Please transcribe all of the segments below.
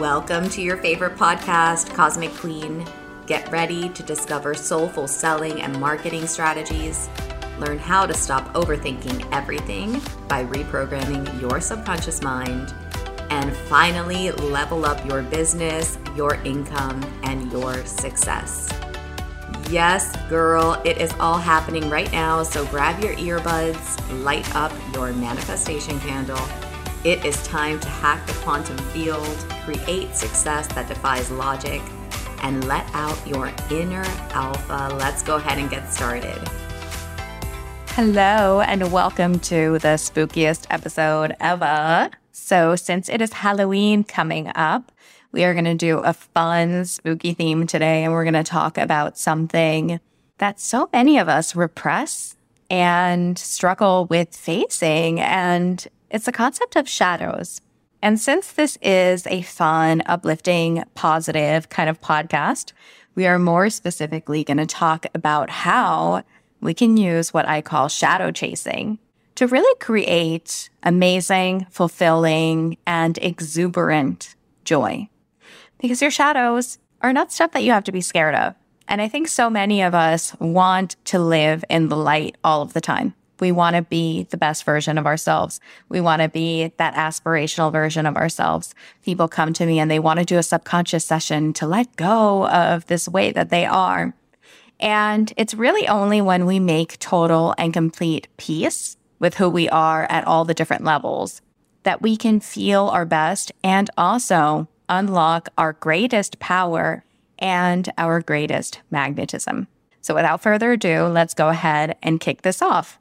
Welcome to your favorite podcast, Cosmic Queen. Get ready to discover soulful selling and marketing strategies. Learn how to stop overthinking everything by reprogramming your subconscious mind. And finally, level up your business, your income, and your success. Yes, girl, it is all happening right now. So grab your earbuds, light up your manifestation candle. It is time to hack the quantum field, create success that defies logic, and let out your inner alpha. Let's go ahead and get started. Hello, and welcome to the spookiest episode ever. So, since it is Halloween coming up, we are going to do a fun, spooky theme today, and we're going to talk about something that so many of us repress and struggle with facing. And it's the concept of shadows. And since this is a fun, uplifting, positive kind of podcast, we are more specifically going to talk about how we can use what I call shadow chasing to really create amazing, fulfilling, and exuberant joy because your shadows are not stuff that you have to be scared of. And I think so many of us want to live in the light all of the time. We want to be the best version of ourselves. We want to be that aspirational version of ourselves. People come to me and they want to do a subconscious session to let go of this way that they are. And it's really only when we make total and complete peace with who we are at all the different levels that we can feel our best and also unlock our greatest power and our greatest magnetism. So, without further ado, let's go ahead and kick this off.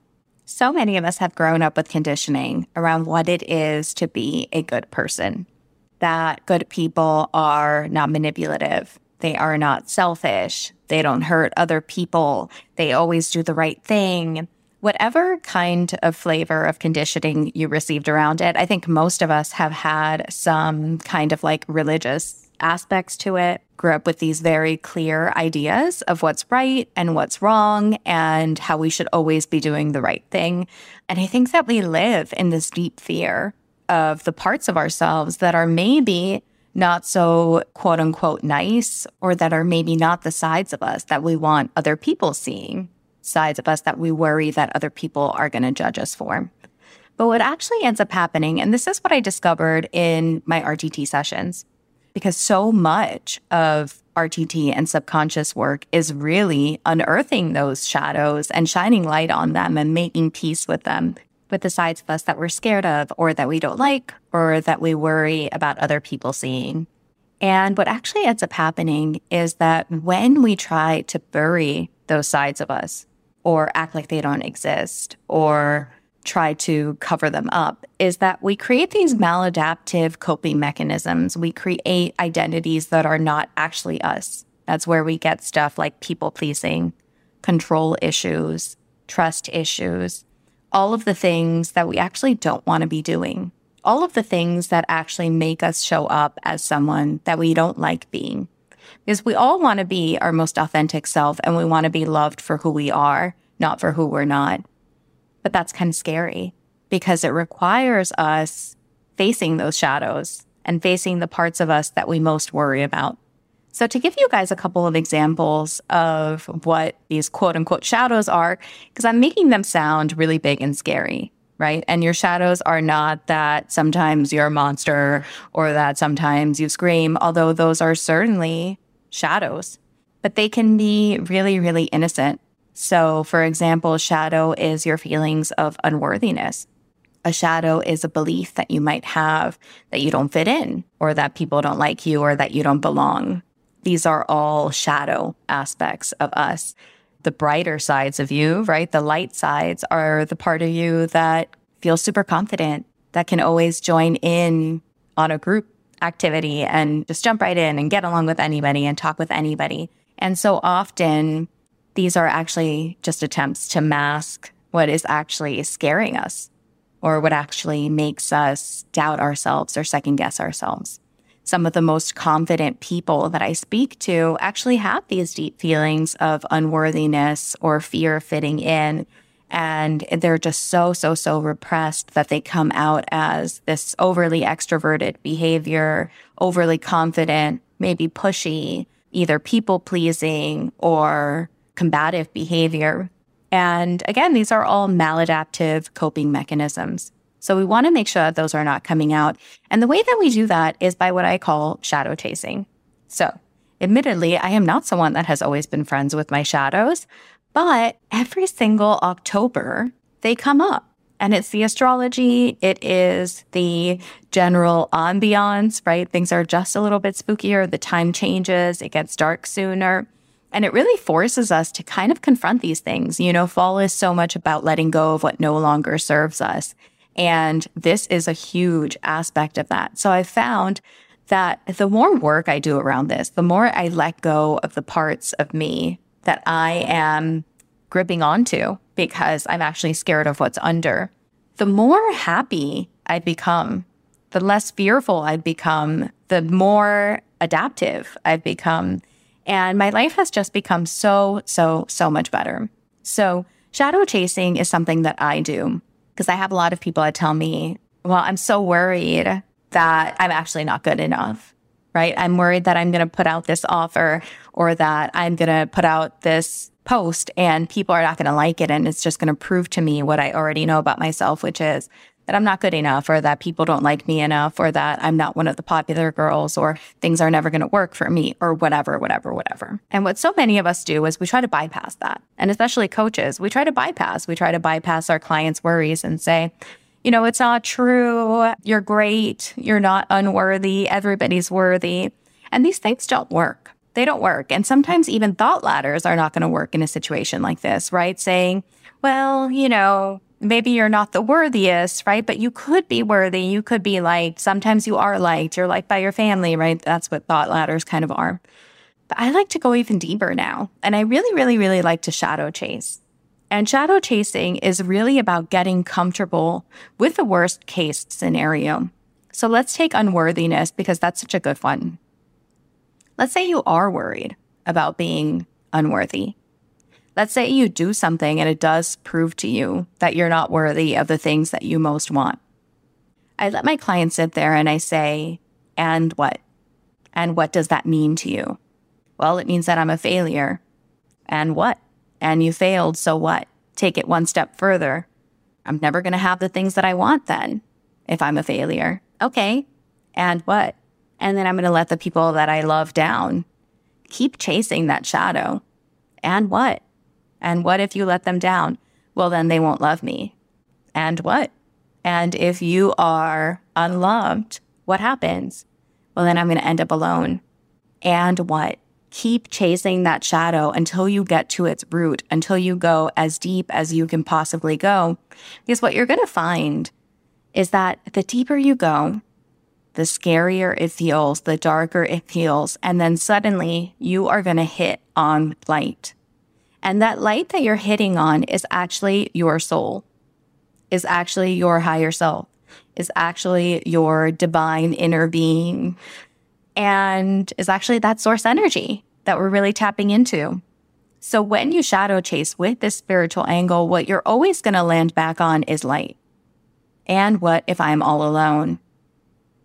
So many of us have grown up with conditioning around what it is to be a good person. That good people are not manipulative, they are not selfish, they don't hurt other people, they always do the right thing. Whatever kind of flavor of conditioning you received around it, I think most of us have had some kind of like religious aspects to it. Grew up with these very clear ideas of what's right and what's wrong and how we should always be doing the right thing. And I think that we live in this deep fear of the parts of ourselves that are maybe not so quote unquote nice or that are maybe not the sides of us that we want other people seeing sides of us that we worry that other people are going to judge us for. But what actually ends up happening, and this is what I discovered in my RTT sessions, because so much of RTT and subconscious work is really unearthing those shadows and shining light on them and making peace with them, with the sides of us that we're scared of or that we don't like or that we worry about other people seeing. And what actually ends up happening is that when we try to bury those sides of us, or act like they don't exist or try to cover them up is that we create these maladaptive coping mechanisms. We create identities that are not actually us. That's where we get stuff like people pleasing, control issues, trust issues, all of the things that we actually don't want to be doing, all of the things that actually make us show up as someone that we don't like being because we all want to be our most authentic self and we want to be loved for who we are, not for who we're not. But that's kind of scary because it requires us facing those shadows and facing the parts of us that we most worry about. So, to give you guys a couple of examples of what these quote unquote shadows are, because I'm making them sound really big and scary, right? And your shadows are not that sometimes you're a monster or that sometimes you scream, although those are certainly shadows, but they can be really, really innocent. So, for example, shadow is your feelings of unworthiness. A shadow is a belief that you might have that you don't fit in, or that people don't like you, or that you don't belong. These are all shadow aspects of us the brighter sides of you, right? The light sides are the part of you that feels super confident, that can always join in on a group activity and just jump right in and get along with anybody and talk with anybody. And so often, these are actually just attempts to mask what is actually scaring us or what actually makes us doubt ourselves or second guess ourselves some of the most confident people that I speak to actually have these deep feelings of unworthiness or fear of fitting in. and they're just so, so, so repressed that they come out as this overly extroverted behavior, overly confident, maybe pushy, either people pleasing or combative behavior. And again, these are all maladaptive coping mechanisms. So we want to make sure that those are not coming out. And the way that we do that is by what I call shadow chasing. So admittedly, I am not someone that has always been friends with my shadows, but every single October, they come up. And it's the astrology, it is the general ambiance, right? Things are just a little bit spookier. The time changes, it gets dark sooner. And it really forces us to kind of confront these things. You know, fall is so much about letting go of what no longer serves us. And this is a huge aspect of that. So I found that the more work I do around this, the more I let go of the parts of me that I am gripping onto because I'm actually scared of what's under, the more happy I become, the less fearful I'd become, the more adaptive I've become. And my life has just become so, so, so much better. So, shadow chasing is something that I do because I have a lot of people that tell me, well, I'm so worried that I'm actually not good enough right? I'm worried that I'm going to put out this offer or that I'm going to put out this post and people are not going to like it. And it's just going to prove to me what I already know about myself, which is that I'm not good enough or that people don't like me enough or that I'm not one of the popular girls or things are never going to work for me or whatever, whatever, whatever. And what so many of us do is we try to bypass that. And especially coaches, we try to bypass, we try to bypass our clients' worries and say, you know, it's not true. You're great. You're not unworthy. Everybody's worthy. And these things don't work. They don't work. And sometimes even thought ladders are not going to work in a situation like this, right? Saying, well, you know, maybe you're not the worthiest, right? But you could be worthy. You could be liked. Sometimes you are liked. You're liked by your family, right? That's what thought ladders kind of are. But I like to go even deeper now. And I really, really, really like to shadow chase. And shadow chasing is really about getting comfortable with the worst case scenario. So let's take unworthiness because that's such a good one. Let's say you are worried about being unworthy. Let's say you do something and it does prove to you that you're not worthy of the things that you most want. I let my client sit there and I say, and what? And what does that mean to you? Well, it means that I'm a failure. And what? and you failed, so what? Take it one step further. I'm never going to have the things that I want then if I'm a failure. Okay. And what? And then I'm going to let the people that I love down. Keep chasing that shadow. And what? And what if you let them down? Well, then they won't love me. And what? And if you are unloved, what happens? Well, then I'm going to end up alone. And what? keep chasing that shadow until you get to its root, until you go as deep as you can possibly go. Because what you're going to find is that the deeper you go, the scarier it feels, the darker it feels. And then suddenly you are going to hit on light. And that light that you're hitting on is actually your soul, is actually your higher self, is actually your divine inner being, and is actually that source energy that we're really tapping into. So when you shadow chase with this spiritual angle, what you're always going to land back on is light. And what if I'm all alone?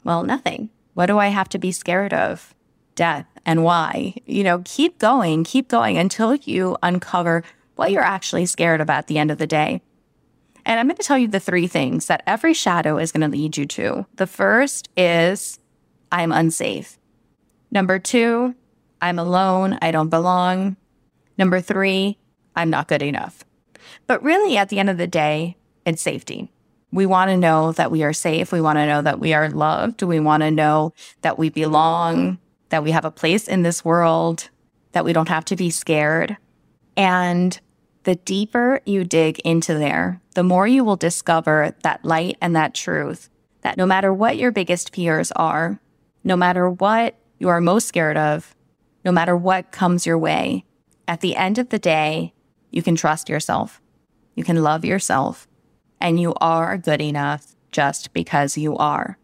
Well, nothing. What do I have to be scared of? Death. And why? You know, keep going, keep going until you uncover what you're actually scared of at the end of the day. And I'm going to tell you the three things that every shadow is going to lead you to. The first is I'm unsafe. Number two, I'm alone. I don't belong. Number three, I'm not good enough. But really, at the end of the day, it's safety. We want to know that we are safe. We want to know that we are loved. We want to know that we belong, that we have a place in this world, that we don't have to be scared. And the deeper you dig into there, the more you will discover that light and that truth that no matter what your biggest fears are, no matter what you are most scared of, no matter what comes your way, at the end of the day, you can trust yourself. You can love yourself. And you are good enough just because you are.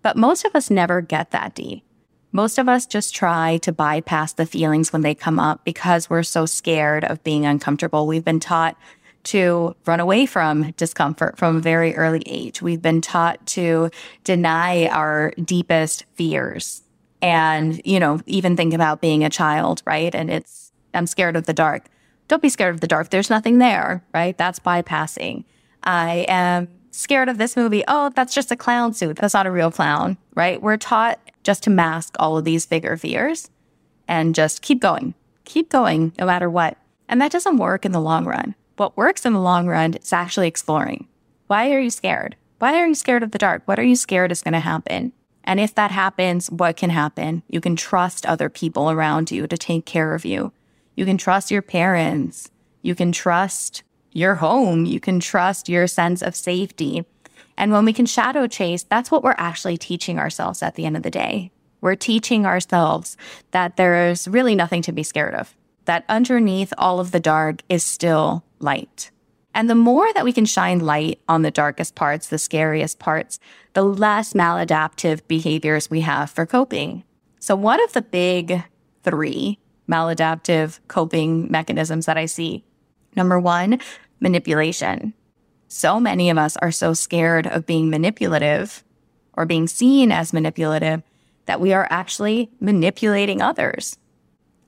But most of us never get that deep. Most of us just try to bypass the feelings when they come up because we're so scared of being uncomfortable. We've been taught to run away from discomfort from a very early age. We've been taught to deny our deepest fears. And, you know, even think about being a child, right? And it's, I'm scared of the dark. Don't be scared of the dark. There's nothing there, right? That's bypassing. I am scared of this movie. Oh, that's just a clown suit. That's not a real clown, right? We're taught just to mask all of these bigger fears and just keep going, keep going no matter what. And that doesn't work in the long run. What works in the long run is actually exploring. Why are you scared? Why are you scared of the dark? What are you scared is going to happen? And if that happens, what can happen? You can trust other people around you to take care of you. You can trust your parents. You can trust your home. You can trust your sense of safety. And when we can shadow chase, that's what we're actually teaching ourselves at the end of the day. We're teaching ourselves that there's really nothing to be scared of, that underneath all of the dark is still light. And the more that we can shine light on the darkest parts, the scariest parts, the less maladaptive behaviors we have for coping. So, one of the big three maladaptive coping mechanisms that I see number one, manipulation. So many of us are so scared of being manipulative or being seen as manipulative that we are actually manipulating others.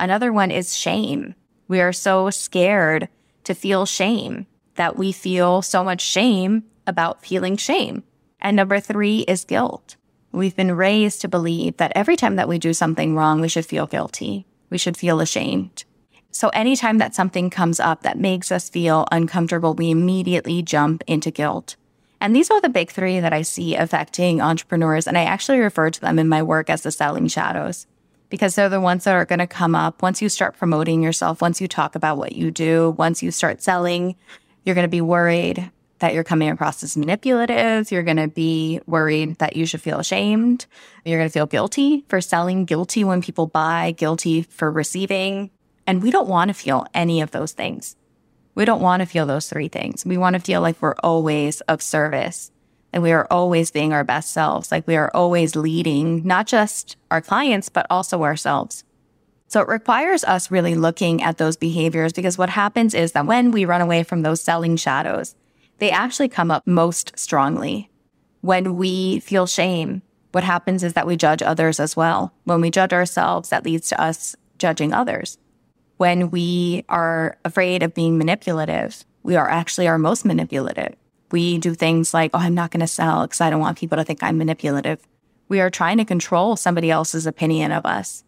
Another one is shame. We are so scared to feel shame that we feel so much shame about feeling shame. And number three is guilt. We've been raised to believe that every time that we do something wrong, we should feel guilty. We should feel ashamed. So anytime that something comes up that makes us feel uncomfortable, we immediately jump into guilt. And these are the big three that I see affecting entrepreneurs. And I actually refer to them in my work as the selling shadows because they're the ones that are going to come up once you start promoting yourself, once you talk about what you do, once you start selling, you're going to be worried that you're coming across as manipulative. You're going to be worried that you should feel ashamed. You're going to feel guilty for selling, guilty when people buy, guilty for receiving. And we don't want to feel any of those things. We don't want to feel those three things. We want to feel like we're always of service and we are always being our best selves. Like we are always leading not just our clients, but also ourselves. So it requires us really looking at those behaviors because what happens is that when we run away from those selling shadows, they actually come up most strongly. When we feel shame, what happens is that we judge others as well. When we judge ourselves, that leads to us judging others when we are afraid of being manipulative, we are actually our most manipulative. We do things like, oh, I'm not going to sell because I don't want people to think I'm manipulative. We are trying to control somebody else's opinion of us.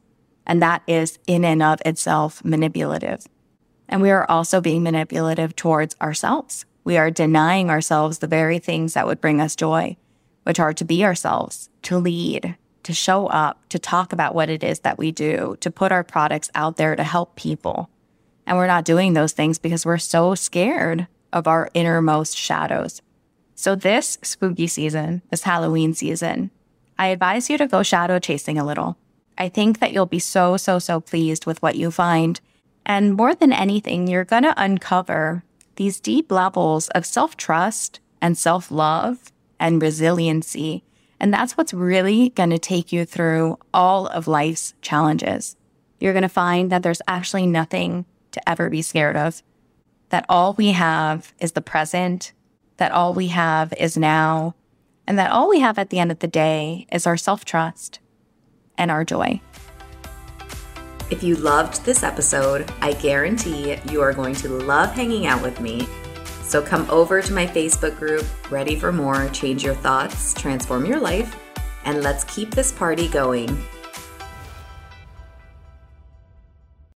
And that is in and of itself manipulative. And we are also being manipulative towards ourselves. We are denying ourselves the very things that would bring us joy, which are to be ourselves, to lead, to show up, to talk about what it is that we do, to put our products out there to help people. And we're not doing those things because we're so scared of our innermost shadows. So, this spooky season, this Halloween season, I advise you to go shadow chasing a little. I think that you'll be so, so, so pleased with what you find. And more than anything, you're going to uncover these deep levels of self trust and self love and resiliency and that's what's really going to take you through all of life's challenges. You're going to find that there's actually nothing to ever be scared of, that all we have is the present, that all we have is now, and that all we have at the end of the day is our self trust and our joy. If you loved this episode, I guarantee you are going to love hanging out with me so come over to my Facebook group, Ready for More, change your thoughts, transform your life, and let's keep this party going.